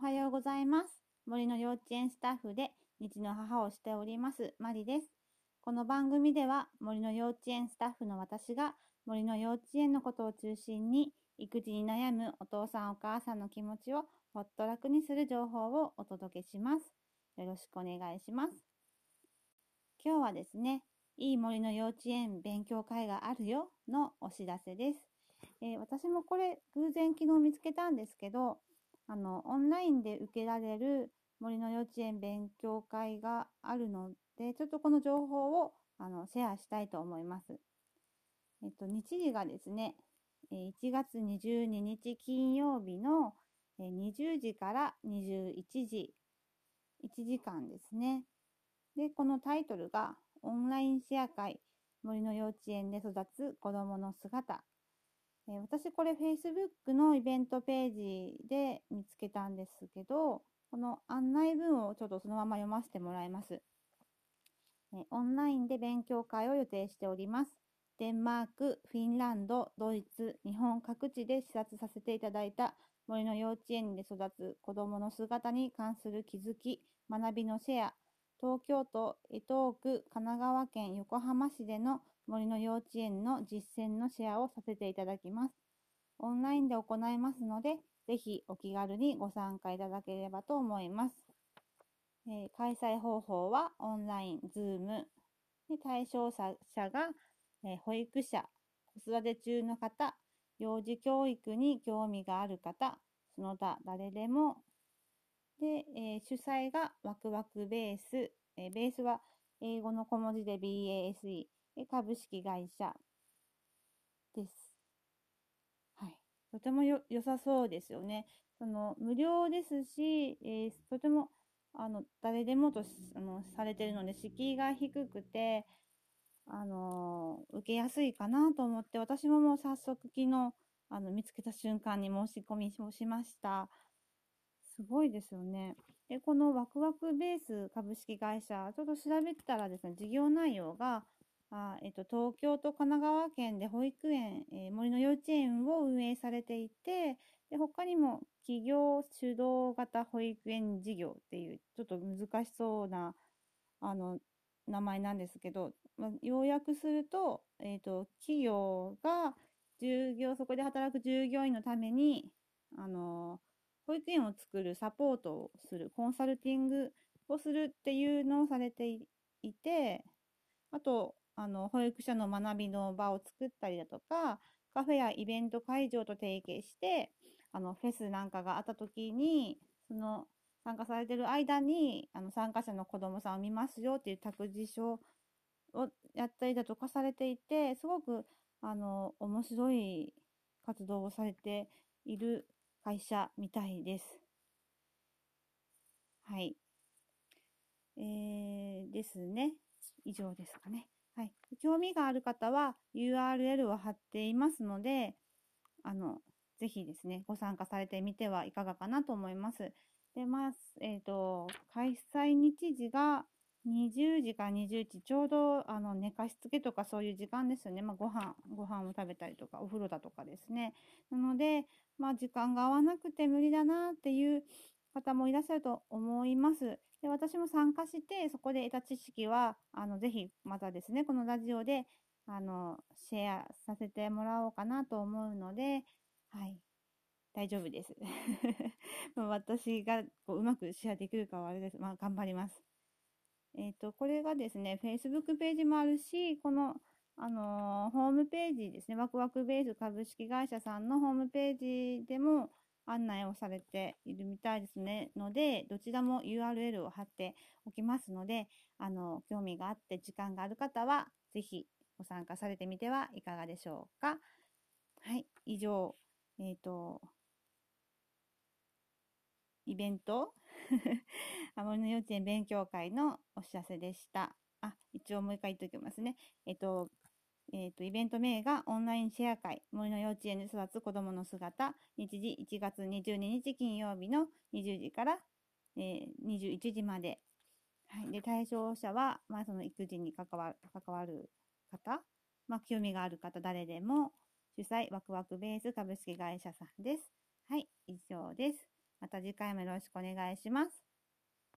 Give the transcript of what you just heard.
おはようございます。森の幼稚園スタッフで日の母をしております、マリです。この番組では森の幼稚園スタッフの私が森の幼稚園のことを中心に育児に悩むお父さんお母さんの気持ちをほっと楽にする情報をお届けします。よろしくお願いします。今日はですね、いい森の幼稚園勉強会があるよのお知らせです。えー、私もこれ偶然昨日見つけたんですけど、あの、オンラインで受けられる森の幼稚園勉強会があるので、ちょっとこの情報をあのシェアしたいと思います。えっと、日時がですね、1月22日金曜日の20時から21時、1時間ですね。で、このタイトルが、オンラインシェア会、森の幼稚園で育つ子供の姿。え私これ Facebook のイベントページで見つけたんですけど、この案内文をちょっとそのまま読ませてもらいます。えオンラインで勉強会を予定しております。デンマーク、フィンランド、ドイツ、日本各地で視察させていただいた森の幼稚園で育つ子どもの姿に関する気づき、学びのシェア、東京都江東区、神奈川県横浜市での森の幼稚園の実践のシェアをさせていただきます。オンラインで行いますので、ぜひお気軽にご参加いただければと思います。えー、開催方法はオンライン、ズーム。で対象者がえ保育者、子育て中の方、幼児教育に興味がある方、その他誰でも、で、えー、主催がワクワクベース、え、ベースは英語の小文字で BASE、株式会社です。はい。とてもよ、良さそうですよね。その、無料ですし、えー、とても、あの、誰でもとあのされてるので、敷居が低くて、あの、受けやすいかなと思って、私ももう早速昨日、あの、見つけた瞬間に申し込みをしました。すごいですよね。で、このワクワクベース株式会社、ちょっと調べてたらですね、事業内容が、あえっと、東京と神奈川県で保育園、えー、森の幼稚園を運営されていて、で他にも企業主導型保育園事業っていう、ちょっと難しそうな、あの、名前なんですけど、まあ、要約すると、え、ー、と、企業が従業、そこで働く従業員のために、あの、保育園を作るサポートをする、コンサルティングをするっていうのをされていて、あと、あの、保育者の学びの場を作ったりだとか、カフェやイベント会場と提携して、あの、フェスなんかがあった時に、その参加されてる間に、あの、参加者の子供さんを見ますよっていう託児所をやったりだとかされていて、すごく、あの、面白い活動をされている会社みたいです。はい。えー、ですね。以上ですかね。はい。興味がある方は URL を貼っていますので、あの、ぜひですね、ご参加されてみてはいかがかなと思います。で、まあ、えっ、ー、と、開催日時が20時か21時、ちょうど、あの、寝かしつけとかそういう時間ですよね。まあ、ご飯、ご飯を食べたりとか、お風呂だとかですね。なので、まあ、時間が合わなくて無理だなっていう方もいらっしゃると思います。で、私も参加して、そこで得た知識は、あの、ぜひ、またですね、このラジオで、あの、シェアさせてもらおうかなと思うので、はい。大丈夫です。私がこううまくシェアできるかはあれです。まあ、頑張ります。えっ、ー、と、これがですね、Facebook ページもあるし、この、あのー、ホームページですね、ワクワクベース株式会社さんのホームページでも案内をされているみたいですね。ので、どちらも URL を貼っておきますので、あの、興味があって時間がある方は、ぜひご参加されてみてはいかがでしょうか。はい、以上、えっ、ー、と、イベント？森の幼稚園勉強会のお知らせでした。あ、一応もう一回言っておきますね。えっと、えっと、イベント名がオンラインシェア会、森の幼稚園で育つ子供の姿、日時1月22日金曜日の20時から、えー、21時まで。はい。で、対象者は、まあ、その育児に関わる、関わる方、まあ、興味がある方、誰でも、主催、ワクワクベース株式会社さんです。はい。以上です。また次回もよろしくお願いします。